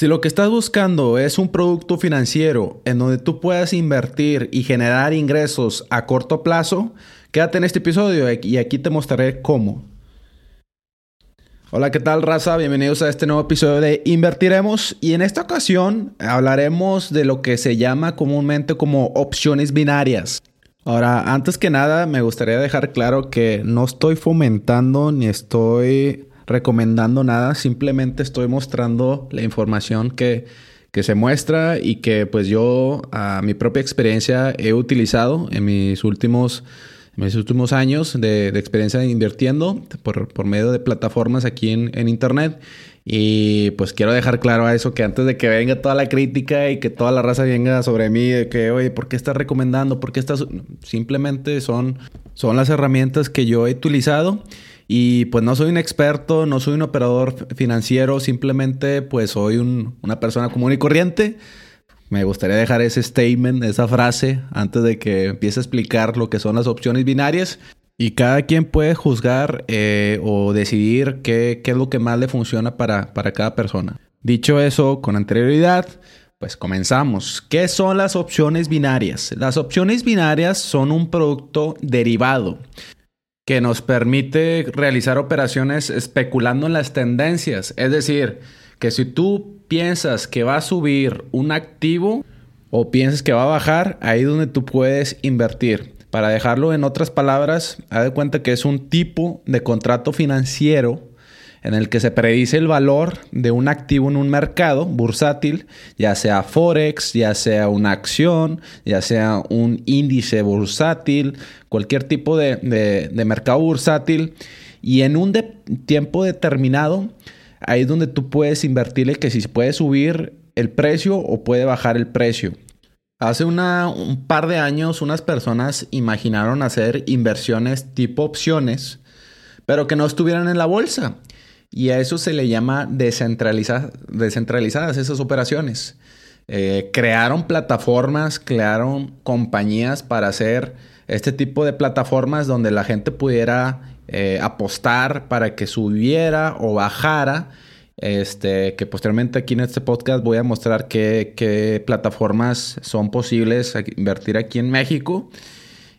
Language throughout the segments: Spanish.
Si lo que estás buscando es un producto financiero en donde tú puedas invertir y generar ingresos a corto plazo, quédate en este episodio y aquí te mostraré cómo. Hola, ¿qué tal raza? Bienvenidos a este nuevo episodio de Invertiremos y en esta ocasión hablaremos de lo que se llama comúnmente como opciones binarias. Ahora, antes que nada, me gustaría dejar claro que no estoy fomentando ni estoy recomendando nada, simplemente estoy mostrando la información que, se muestra y que pues yo a mi propia experiencia he utilizado en mis últimos, mis últimos años de, experiencia invirtiendo por, medio de plataformas aquí en, en internet. Y pues quiero dejar claro a eso que antes de que venga toda la crítica y que toda la raza venga sobre mí, de que, oye, ¿por qué estás recomendando? ¿Por qué estás...? Simplemente son, son las herramientas que yo he utilizado y pues no soy un experto, no soy un operador financiero, simplemente pues soy una persona común y corriente. Me gustaría dejar ese statement, esa frase, antes de que empiece a explicar lo que son las opciones binarias. Y cada quien puede juzgar eh, o decidir qué, es lo que más le funciona para, para cada persona. Dicho eso, con anterioridad, pues comenzamos. ¿Qué son las opciones binarias? Las opciones binarias son un producto derivado que nos permite realizar operaciones especulando en las tendencias. Es decir, que si tú piensas que va a subir un activo o piensas que va a bajar, ahí es donde tú puedes invertir. Para dejarlo en otras palabras, haz de cuenta que es un tipo de contrato financiero en el que se predice el valor de un activo en un mercado bursátil, ya sea Forex, ya sea una acción, ya sea un índice bursátil, cualquier tipo de, mercado bursátil. Y en un tiempo determinado, ahí es donde tú puedes invertirle que si puede subir el precio o puede bajar el precio. Hace un par de años unas personas imaginaron hacer inversiones tipo opciones, pero que no estuvieran en la bolsa. Y a eso se le llama descentralizadas esas operaciones. Eh, crearon plataformas, crearon compañías para hacer este tipo de plataformas donde la gente pudiera eh, apostar para que subiera o bajara. Este, que posteriormente aquí en este podcast voy a mostrar qué, qué plataformas son posibles invertir aquí en México.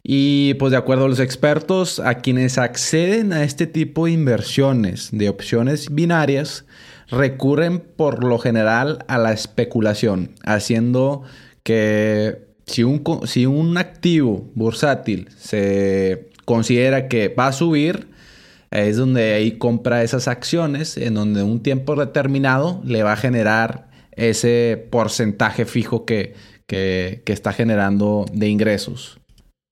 Y pues de acuerdo a los expertos, a quienes acceden a este tipo de inversiones de opciones binarias, recurren por lo general a la especulación, haciendo que si un, si un activo bursátil se considera que va a subir, es donde ahí compra esas acciones, en donde un tiempo determinado le va a generar ese porcentaje fijo que, que está generando de ingresos.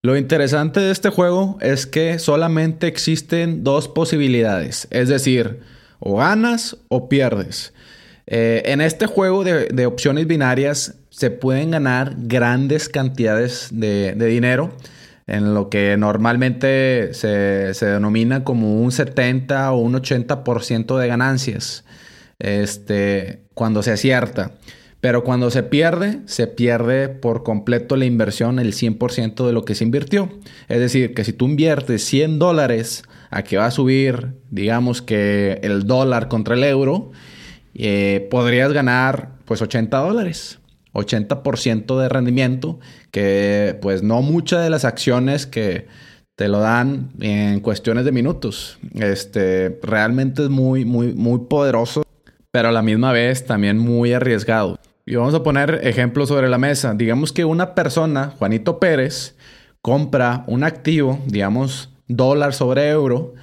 Lo interesante de este juego es que solamente existen dos posibilidades, es decir, o ganas o pierdes. Eh, en este juego de, opciones binarias se pueden ganar grandes cantidades de, dinero, en lo que normalmente se, denomina como un 70 o un 80% de ganancias, este, cuando se acierta. Pero cuando se pierde, se pierde por completo la inversión, el 100% de lo que se invirtió. Es decir, que si tú inviertes 100 dólares a que va a subir, digamos que el dólar contra el euro, eh, podrías ganar pues 80 dólares. 80% de rendimiento, que pues no muchas de las acciones que te lo dan en cuestiones de minutos. Este, realmente es muy, muy, muy poderoso, pero a la misma vez también muy arriesgado. Y vamos a poner ejemplos sobre la mesa. Digamos que una persona, Juanito Pérez, compra un activo, digamos dólar sobre euro,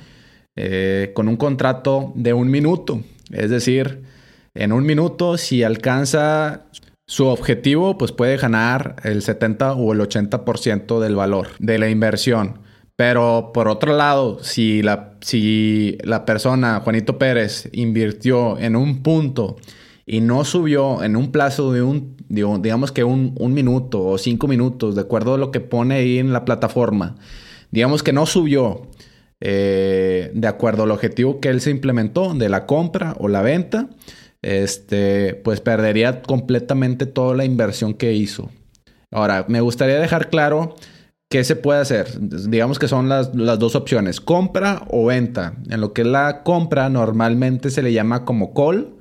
eh, con un contrato de un minuto. Es decir, en un minuto, si alcanza su objetivo, pues puede ganar el 70 o el 80% del valor de la inversión. Pero por otro lado, si la, si la persona, Juanito Pérez, invirtió en un punto y no subió en un plazo de un, digamos que un, minuto o cinco minutos, de acuerdo a lo que pone ahí en la plataforma, digamos que no subió eh, de acuerdo al objetivo que él se implementó de la compra o la venta, este, pues perdería completamente toda la inversión que hizo. Ahora, me gustaría dejar claro qué se puede hacer. Digamos que son las, las, dos opciones, compra o venta. En lo que es la compra normalmente se le llama como call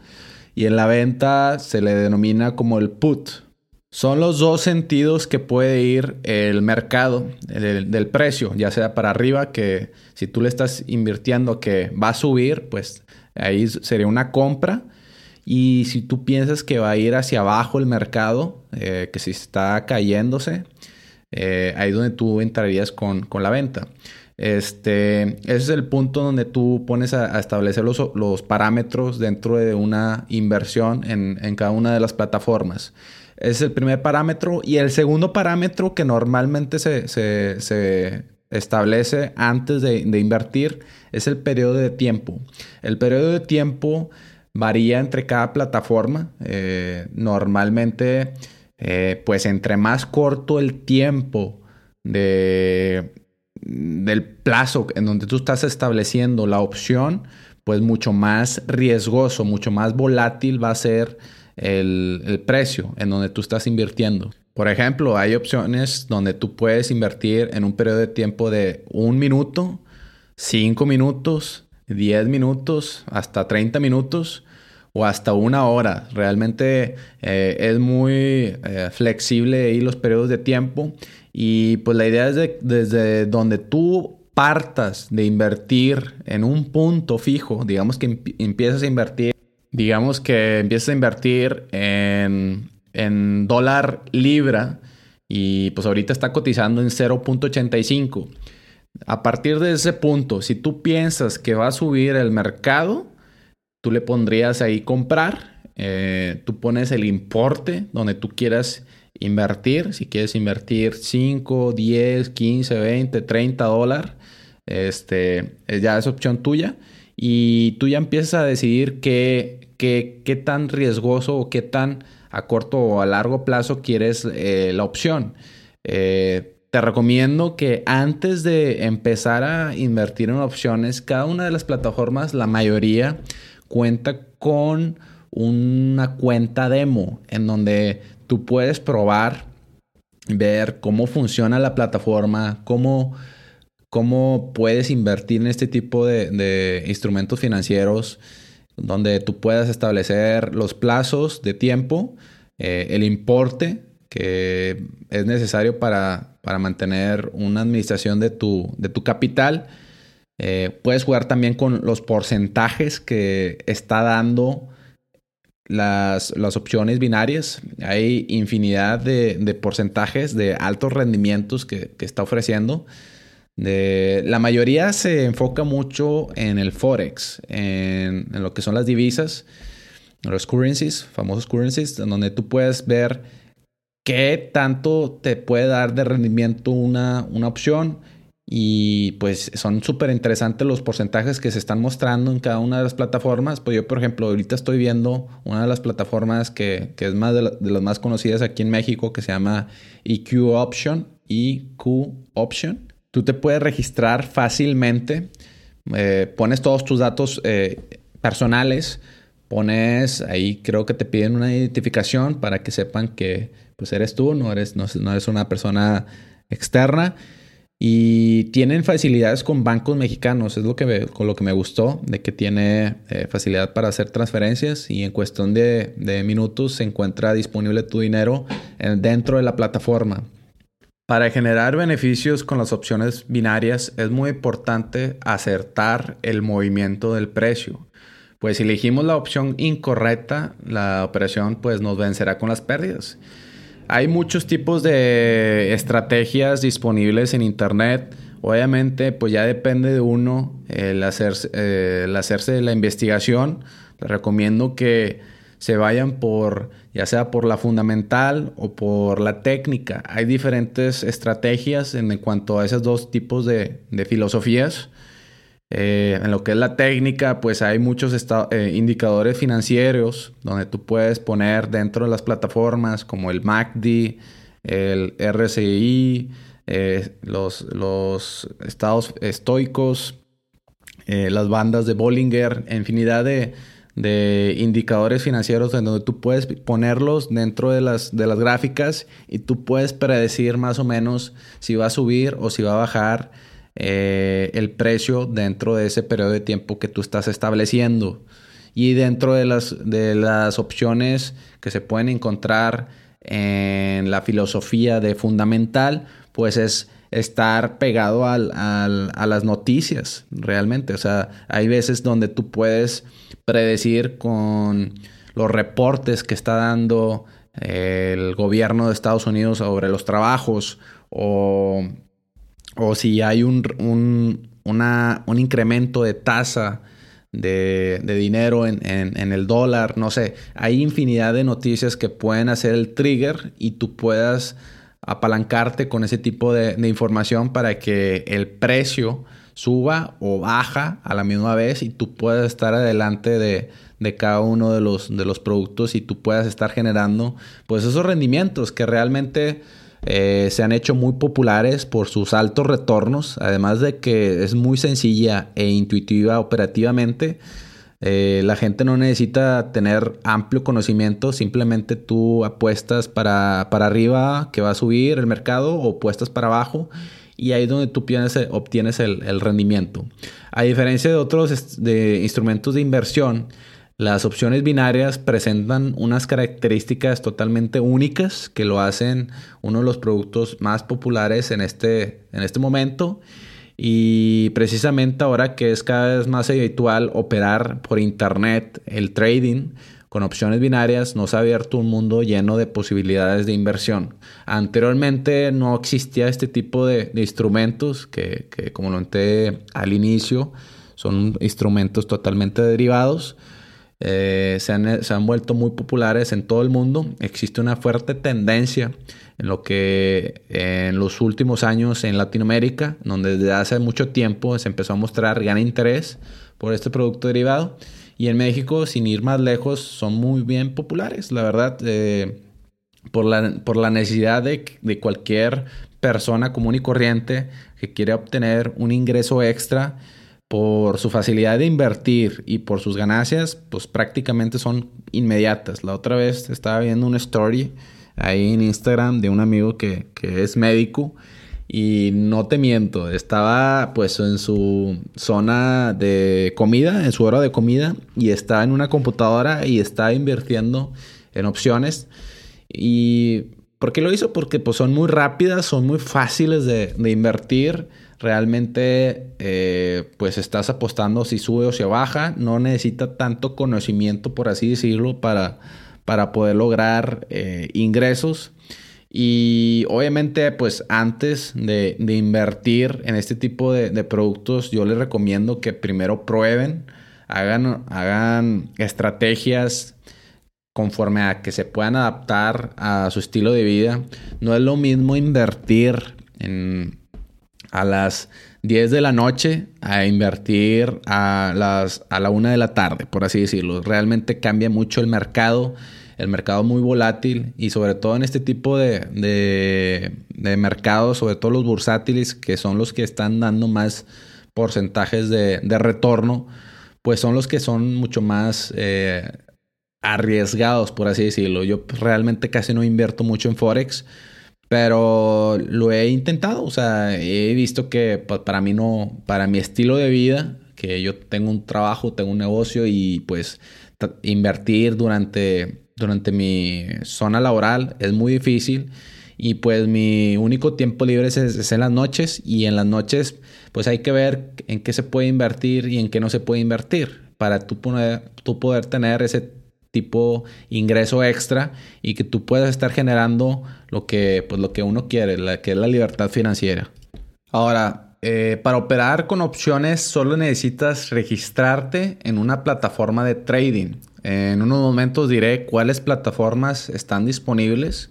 y en la venta se le denomina como el put. Son los dos sentidos que puede ir el mercado del, precio, ya sea para arriba, que si tú le estás invirtiendo que va a subir, pues ahí sería una compra. Y si tú piensas que va a ir hacia abajo el mercado, eh, que si está cayéndose, eh, ahí es donde tú entrarías con, con la venta. Este, ese es el punto donde tú pones a, establecer los, los, parámetros dentro de una inversión en, en, cada una de las plataformas. Ese es el primer parámetro. Y el segundo parámetro que normalmente se, se, se establece antes de, invertir es el periodo de tiempo. El periodo de tiempo varía entre cada plataforma. Eh, normalmente, eh, pues entre más corto el tiempo de del plazo en donde tú estás estableciendo la opción, pues mucho más riesgoso, mucho más volátil va a ser el, precio en donde tú estás invirtiendo. Por ejemplo, hay opciones donde tú puedes invertir en un periodo de tiempo de un minuto, cinco minutos, diez minutos, hasta 30 minutos o hasta una hora. Realmente eh, es muy eh, flexible ahí los periodos de tiempo y pues la idea es de, desde donde tú partas de invertir en un punto fijo, digamos que empiezas a invertir, digamos que empiezas a invertir en, en dólar libra y pues ahorita está cotizando en 0.85. A partir de ese punto, si tú piensas que va a subir el mercado, tú le pondrías ahí comprar, eh, tú pones el importe donde tú quieras invertir, si quieres invertir 5, 10, 15, 20, 30 dólares, este, ya es opción tuya. Y tú ya empiezas a decidir qué, qué, qué tan riesgoso o qué tan a corto o a largo plazo quieres eh, la opción. Eh, te recomiendo que antes de empezar a invertir en opciones, cada una de las plataformas, la mayoría, cuenta con una cuenta demo en donde tú puedes probar, ver cómo funciona la plataforma, cómo, cómo puedes invertir en este tipo de, instrumentos financieros, donde tú puedas establecer los plazos de tiempo, eh, el importe que es necesario para, mantener una administración de tu, de tu capital. Eh, puedes jugar también con los porcentajes que está dando las, opciones binarias. Hay infinidad de, porcentajes de altos rendimientos que, está ofreciendo. De, la mayoría se enfoca mucho en el forex, en, lo que son las divisas, los currencies, famosos currencies, donde tú puedes ver qué tanto te puede dar de rendimiento una, una opción y pues son súper interesantes los porcentajes que se están mostrando en cada una de las plataformas. Pues yo, por ejemplo, ahorita estoy viendo una de las plataformas que, es más de, las más conocidas aquí en México, que se llama EQ Option. EQ Option. Tú te puedes registrar fácilmente. Eh, pones todos tus datos eh, personales. Pones ahí, creo que te piden una identificación para que sepan que pues eres tú, no eres, no, no eres una persona externa. Y tienen facilidades con bancos mexicanos, es lo que con lo que me gustó, de que tiene eh, facilidad para hacer transferencias y en cuestión de, minutos se encuentra disponible tu dinero dentro de la plataforma. Para generar beneficios con las opciones binarias es muy importante acertar el movimiento del precio. Pues si elegimos la opción incorrecta, la operación pues nos vencerá con las pérdidas. Hay muchos tipos de estrategias disponibles en Internet. Obviamente, pues ya depende de uno el, hacerse, eh, la investigación. Les recomiendo que se vayan por, ya sea por la fundamental o por la técnica. Hay diferentes estrategias en cuanto a esos dos tipos de filosofías. Eh, en lo que es la técnica, pues hay muchos eh, indicadores financieros donde tú puedes poner dentro de las plataformas como el MACD, el RSI, eh, los, los, estados estoicos, las bandas de Bollinger, infinidad de, de, indicadores financieros en donde tú puedes ponerlos dentro de las, de las gráficas y tú puedes predecir más o menos si va a subir o si va a bajar eh, el precio dentro de ese periodo de tiempo que tú estás estableciendo. Y dentro de las, de las opciones que se pueden encontrar en la filosofía de fundamental, pues es estar pegado al, a las noticias realmente. O sea, hay veces donde tú puedes predecir con los reportes que está dando el gobierno de Estados Unidos sobre los trabajos o, o si hay un, un, un incremento de tasa de, dinero en, en, el dólar, no sé, hay infinidad de noticias que pueden hacer el trigger y tú puedas apalancarte con ese tipo de, de información para que el precio suba o baja a la misma vez y tú puedas estar adelante de, de cada uno de los, de los productos y tú puedas estar generando pues esos rendimientos que realmente eh, se han hecho muy populares por sus altos retornos, además de que es muy sencilla e intuitiva operativamente. Eh, la gente no necesita tener amplio conocimiento, simplemente tú apuestas para, para, arriba que va a subir el mercado o apuestas para abajo y ahí es donde tú obtienes, el, el rendimiento. A diferencia de otros de instrumentos de inversión, las opciones binarias presentan unas características totalmente únicas que lo hacen uno de los productos más populares en este, en este momento. Y precisamente ahora que es cada vez más habitual operar por internet el trading con opciones binarias, nos ha abierto un mundo lleno de posibilidades de inversión. Anteriormente no existía este tipo de, instrumentos que, como lo noté al inicio, son instrumentos totalmente derivados eh, se, han, vuelto muy populares en todo el mundo. Existe una fuerte tendencia en lo que en los últimos años en Latinoamérica, donde desde hace mucho tiempo se empezó a mostrar gran interés por este producto derivado. Y en México, sin ir más lejos, son muy bien populares, la verdad, eh, por, la, por la necesidad de, de cualquier persona común y corriente que quiere obtener un ingreso extra por su facilidad de invertir y por sus ganancias, pues prácticamente son inmediatas. La otra vez estaba viendo una story ahí en Instagram de un amigo que, es médico y no te miento, estaba pues en su zona de comida, en su hora de comida y estaba en una computadora y estaba invirtiendo en opciones y ¿por qué lo hizo? Porque pues son muy rápidas, son muy fáciles de, de invertir realmente eh, pues estás apostando si sube o si baja, no necesita tanto conocimiento, por así decirlo, para, para poder lograr eh, ingresos. Y obviamente, pues antes de, invertir en este tipo de, productos, yo les recomiendo que primero prueben, hagan, hagan estrategias conforme a que se puedan adaptar a su estilo de vida. No es lo mismo invertir en a las 10 de la noche a invertir a, las, a la 1 de la tarde, por así decirlo. Realmente cambia mucho el mercado, el mercado muy volátil y sobre todo en este tipo de, de, mercados, sobre todo los bursátiles, que son los que están dando más porcentajes de, retorno, pues son los que son mucho más eh, arriesgados, por así decirlo. Yo realmente casi no invierto mucho en Forex pero lo he intentado, o sea, he visto que pues, para mí no, para mi estilo de vida, que yo tengo un trabajo, tengo un negocio y pues invertir durante, durante mi zona laboral es muy difícil. Y pues mi único tiempo libre es, es, en las noches y en las noches pues hay que ver en qué se puede invertir y en qué no se puede invertir para tú, poner, tú poder tener ese tipo ingreso extra y que tú puedas estar generando lo que, pues, lo que uno quiere, la, que es la libertad financiera. Ahora, eh, para operar con opciones solo necesitas registrarte en una plataforma de trading. En unos momentos diré cuáles plataformas están disponibles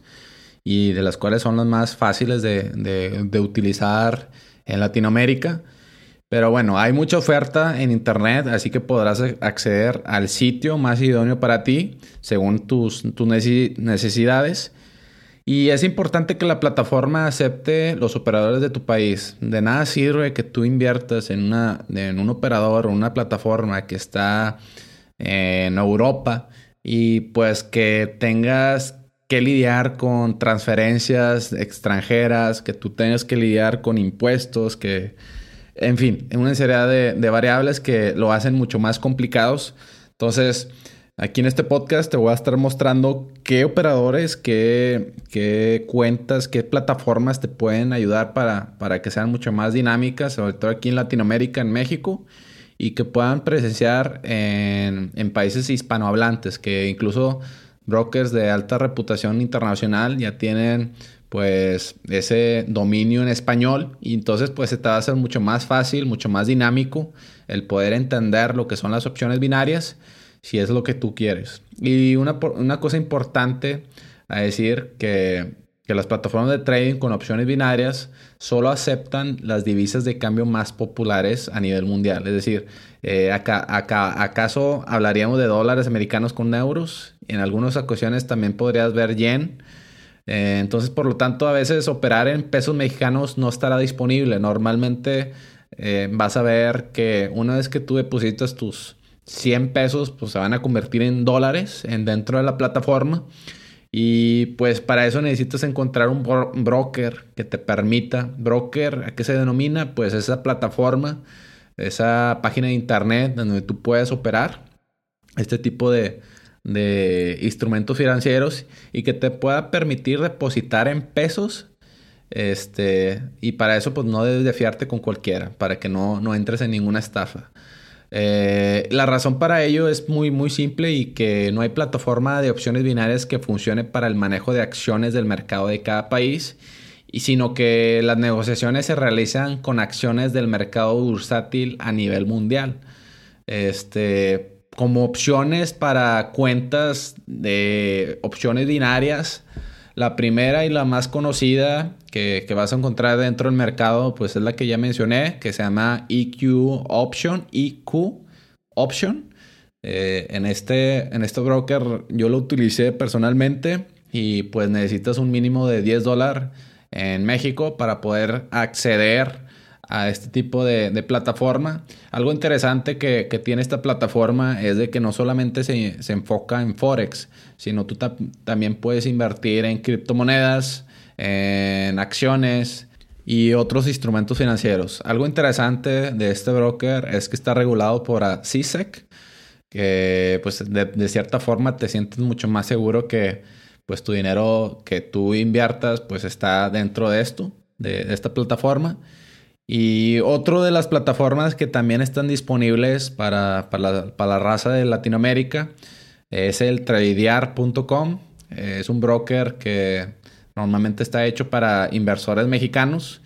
y de las cuales son las más fáciles de, de utilizar en Latinoamérica. Pero bueno, hay mucha oferta en Internet, así que podrás acceder al sitio más idóneo para ti, según tus, tus necesidades. Y es importante que la plataforma acepte los operadores de tu país. De nada sirve que tú inviertas en, una, en un operador o una plataforma que está en Europa y pues que tengas que lidiar con transferencias extranjeras, que tú tengas que lidiar con impuestos, que en fin, una serie de, variables que lo hacen mucho más complicados. Entonces, aquí en este podcast te voy a estar mostrando qué operadores, qué, qué cuentas, qué plataformas te pueden ayudar para, para que sean mucho más dinámicas, sobre todo aquí en Latinoamérica, en México, y que puedan presenciar en, en países hispanohablantes, que incluso brokers de alta reputación internacional ya tienen pues ese dominio en español y entonces pues se te va a hacer mucho más fácil, mucho más dinámico el poder entender lo que son las opciones binarias si es lo que tú quieres. Y una, una cosa importante a decir que, que las plataformas de trading con opciones binarias solo aceptan las divisas de cambio más populares a nivel mundial. Es decir, eh, acá, acá, ¿acaso hablaríamos de dólares americanos con euros? En algunas ocasiones también podrías ver yen eh, entonces, por lo tanto, a veces operar en pesos mexicanos no estará disponible. Normalmente eh, vas a ver que una vez que tú depositas tus 100 pesos, pues se van a convertir en dólares en dentro de la plataforma. Y pues para eso necesitas encontrar un broker que te permita. Broker, ¿a qué se denomina? Pues esa plataforma, esa página de internet donde tú puedes operar este tipo de, de instrumentos financieros y que te pueda permitir depositar en pesos. Este, y para eso, pues no debes de fiarte con cualquiera, para que no, no entres en ninguna estafa. Eh, la razón para ello es muy, muy simple y que no hay plataforma de opciones binarias que funcione para el manejo de acciones del mercado de cada país, y sino que las negociaciones se realizan con acciones del mercado bursátil a nivel mundial. Este, como opciones para cuentas de opciones binarias. La primera y la más conocida que, vas a encontrar dentro del mercado, pues es la que ya mencioné, que se llama EQ Option, EQ Option. Eh, en, este, en este broker yo lo utilicé personalmente y pues necesitas un mínimo de 10 dólares en México para poder acceder a este tipo de, plataforma. Algo interesante que, tiene esta plataforma es de que no solamente se, enfoca en Forex, sino tú también puedes invertir en criptomonedas, en acciones y otros instrumentos financieros. Algo interesante de este broker es que está regulado por CISEC, que pues de, cierta forma te sientes mucho más seguro que pues tu dinero que tú inviertas pues está dentro de esto, de esta plataforma. Y otro de las plataformas que también están disponibles para, la, raza de Latinoamérica es el tradear.com. Es un broker que normalmente está hecho para inversores mexicanos.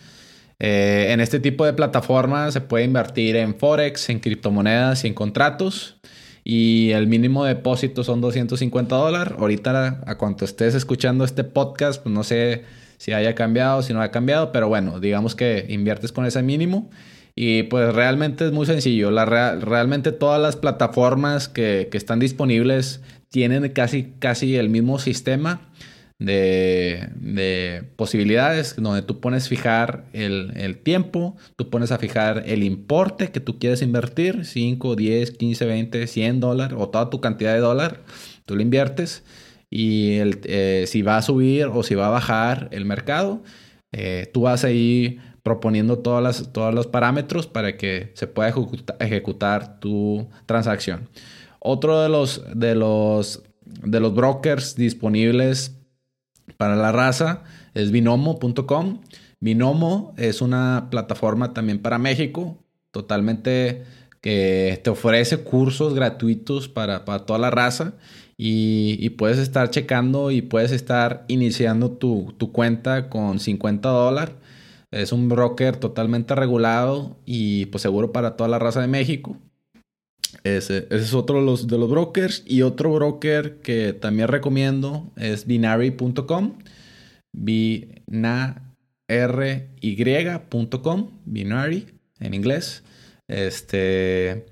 Eh, en este tipo de plataformas se puede invertir en Forex, en criptomonedas y en contratos. Y el mínimo depósito son 250 dólares. Ahorita, a cuanto estés escuchando este podcast, pues no sé si haya cambiado, si no ha cambiado, pero bueno, digamos que inviertes con ese mínimo. Y pues realmente es muy sencillo. La realmente todas las plataformas que, están disponibles tienen casi, casi el mismo sistema de, posibilidades donde tú pones fijar el, el, tiempo, tú pones a fijar el importe que tú quieres invertir, 5, 10, 15, 20, 100 dólares o toda tu cantidad de dólar, tú lo inviertes y el, eh, si va a subir o si va a bajar el mercado, eh, tú vas ahí proponiendo todas las, todos los parámetros para que se pueda ejecutar, tu transacción. Otro de los, de, los, de los brokers disponibles para la raza es binomo.com. Binomo es una plataforma también para México, totalmente que te ofrece cursos gratuitos para, para toda la raza y, puedes estar checando y puedes estar iniciando tu, cuenta con 50 dólares. Es un broker totalmente regulado y pues seguro para toda la raza de México. Ese, es otro de los, de los brokers. Y otro broker que también recomiendo es binary.com. Binary.com. Binary en inglés. Este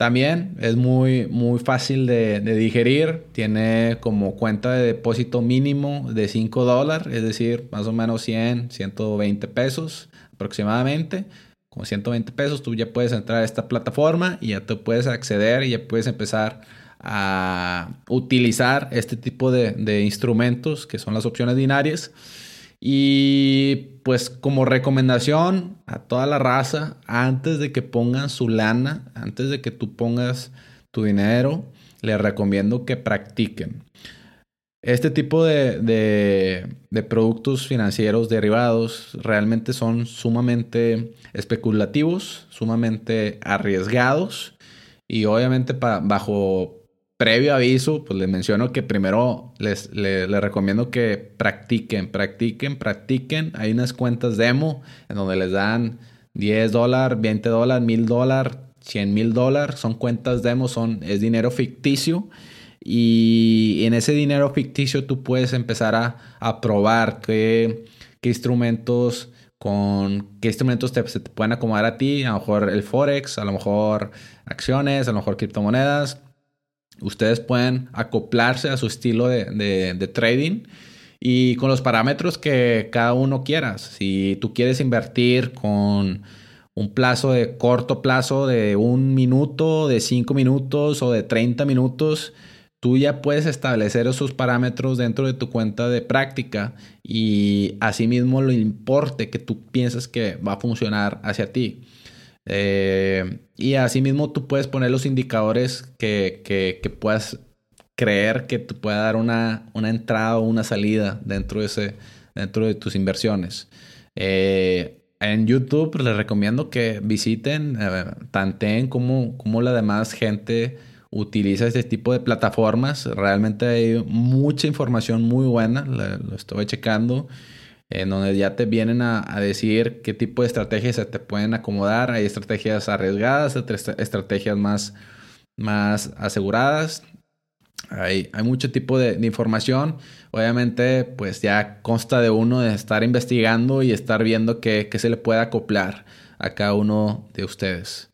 también es muy, muy fácil de, digerir. Tiene como cuenta de depósito mínimo de 5 dólares, es decir, más o menos 100, 120 pesos aproximadamente. Con 120 pesos tú ya puedes entrar a esta plataforma y ya te puedes acceder y ya puedes empezar a utilizar este tipo de, de instrumentos que son las opciones binarias y pues como recomendación a toda la raza, antes de que pongan su lana, antes de que tú pongas tu dinero, les recomiendo que practiquen. Este tipo de, productos financieros derivados realmente son sumamente especulativos, sumamente arriesgados y obviamente bajo previo aviso, pues les menciono que primero les, recomiendo que practiquen, practiquen, practiquen. Hay unas cuentas demo en donde les dan 10 dólares, 20 dólares, 1000 dólares, 100 mil dólares. Son cuentas demo, son, es dinero ficticio y en ese dinero ficticio tú puedes empezar a, probar qué, instrumentos con qué instrumentos se te pueden acomodar a ti, a lo mejor el forex, a lo mejor acciones, a lo mejor criptomonedas. Ustedes pueden acoplarse a su estilo de, trading y con los parámetros que cada uno quiera. Si tú quieres invertir con un plazo de corto plazo de un minuto, de cinco minutos o de 30 minutos, tú ya puedes establecer esos parámetros dentro de tu cuenta de práctica y asimismo lo importe que tú piensas que va a funcionar hacia ti. Eh, y asimismo tú puedes poner los indicadores que, que, puedas creer que te pueda dar una, una, entrada o una salida dentro de, ese, dentro de tus inversiones. Eh, en YouTube les recomiendo que visiten, eh, tanteen como, como la demás gente utiliza este tipo de plataformas. Realmente hay mucha información muy buena, lo estoy checando, en donde ya te vienen a, decir qué tipo de estrategias se te pueden acomodar. Hay estrategias arriesgadas, estrategias más, más aseguradas. Hay, hay mucho tipo de, información. Obviamente, pues ya consta de uno de estar investigando y estar viendo qué, qué se le puede acoplar a cada uno de ustedes.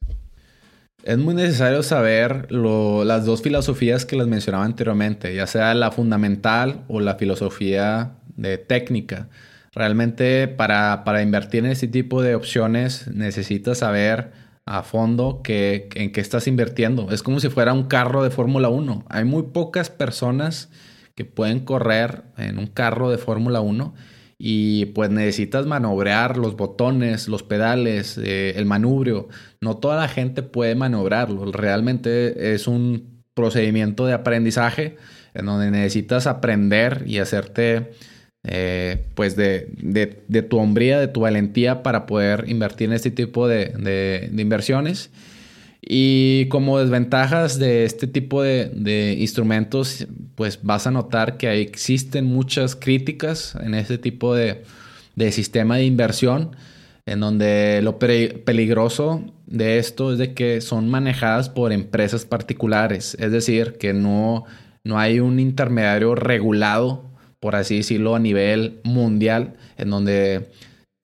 Es muy necesario saber las dos filosofías que les mencionaba anteriormente, ya sea la fundamental o la filosofía de técnica. Realmente para, invertir en este tipo de opciones necesitas saber a fondo que, en qué estás invirtiendo. Es como si fuera un carro de Fórmula 1. Hay muy pocas personas que pueden correr en un carro de Fórmula 1 y pues necesitas manobrear los botones, los pedales, eh, el manubrio. No toda la gente puede maniobrarlo. Realmente es un procedimiento de aprendizaje en donde necesitas aprender y hacerte eh, pues de, de, tu hombría, de tu valentía para poder invertir en este tipo de, de inversiones. Y como desventajas de este tipo de, instrumentos, pues vas a notar que existen muchas críticas en este tipo de, sistema de inversión, en donde lo peligroso de esto es de que son manejadas por empresas particulares, es decir, que no, no hay un intermediario regulado, por así decirlo, a nivel mundial, en donde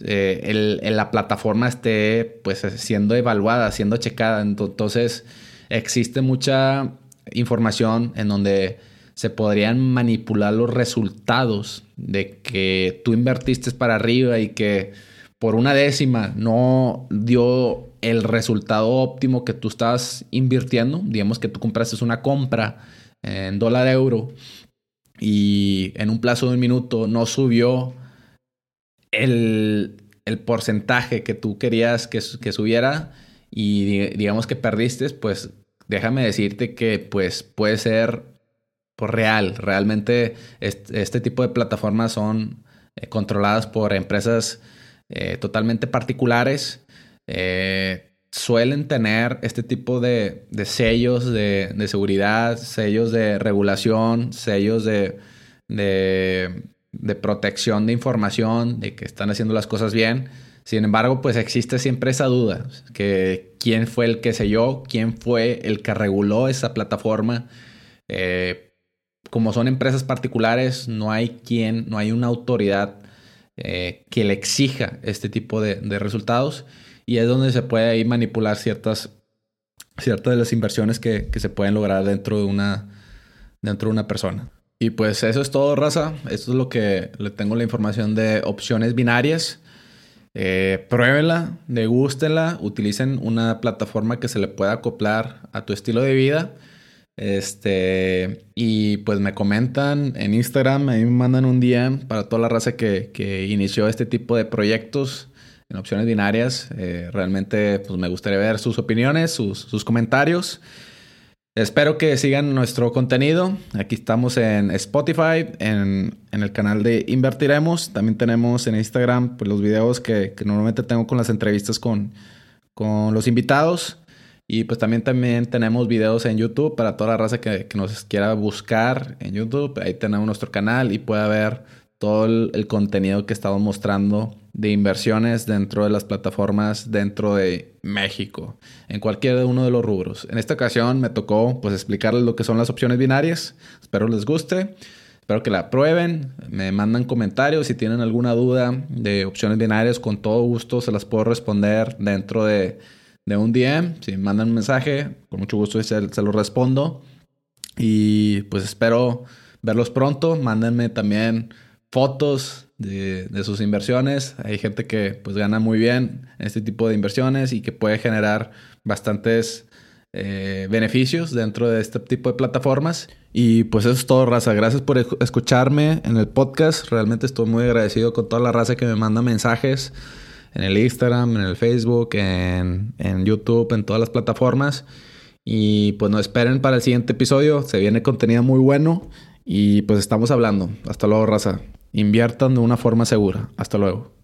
eh, la plataforma esté pues siendo evaluada, siendo checada. Entonces existe mucha información en donde se podrían manipular los resultados de que tú invertiste para arriba y que por una décima no dio el resultado óptimo que tú estás invirtiendo. Digamos que tú compraste una compra en dólar euro y en un plazo de un minuto no subió el, porcentaje que tú querías que, subiera y digamos que perdiste, pues déjame decirte que pues puede ser por real. Realmente este, tipo de plataformas son eh, controladas por empresas eh, totalmente particulares. Eh, suelen tener este tipo de, sellos de, seguridad, sellos de regulación, sellos de, de protección de información, de que están haciendo las cosas bien. Sin embargo, pues existe siempre esa duda, que quién fue el que selló, quién fue el que reguló esa plataforma. Eh, como son empresas particulares, no hay quien, no hay una autoridad eh, que le exija este tipo de, resultados y es donde se puede ahí manipular ciertas, ciertas de las inversiones que, que se pueden lograr dentro de una, dentro de una persona. Y pues eso es todo, raza. Esto es lo que le tengo la información de opciones binarias. Eh, pruébenla, degústenla, utilicen una plataforma que se le pueda acoplar a tu estilo de vida. Este, y pues me comentan en Instagram, a mí me mandan un día para toda la raza que, inició este tipo de proyectos en opciones binarias. Eh, realmente pues me gustaría ver sus opiniones, sus, sus comentarios. Espero que sigan nuestro contenido. Aquí estamos en Spotify, en, el canal de Invertiremos. También tenemos en Instagram pues, los videos que, normalmente tengo con las entrevistas con, con los invitados. Y pues también, también tenemos videos en YouTube para toda la raza que, que nos quiera buscar en YouTube. Ahí tenemos nuestro canal y puede ver todo el, contenido que estamos mostrando de inversiones dentro de las plataformas dentro de México, en cualquier uno de los rubros. En esta ocasión me tocó pues explicarles lo que son las opciones binarias. Espero les guste. Espero que la prueben, me mandan comentarios si tienen alguna duda de opciones binarias, con todo gusto se las puedo responder dentro de, un DM. Si me mandan un mensaje, con mucho gusto se, se lo respondo. Y pues espero verlos pronto. Mándenme también fotos de, sus inversiones. Hay gente que pues gana muy bien en este tipo de inversiones y que puede generar bastantes eh, beneficios dentro de este tipo de plataformas. Y pues eso es todo, raza. Gracias por escucharme en el podcast. Realmente estoy muy agradecido con toda la raza que me manda mensajes en el Instagram, en el Facebook, en, en YouTube, en todas las plataformas. Y pues no esperen para el siguiente episodio. Se viene contenido muy bueno. Y pues estamos hablando. Hasta luego, raza. Inviertan de una forma segura. Hasta luego.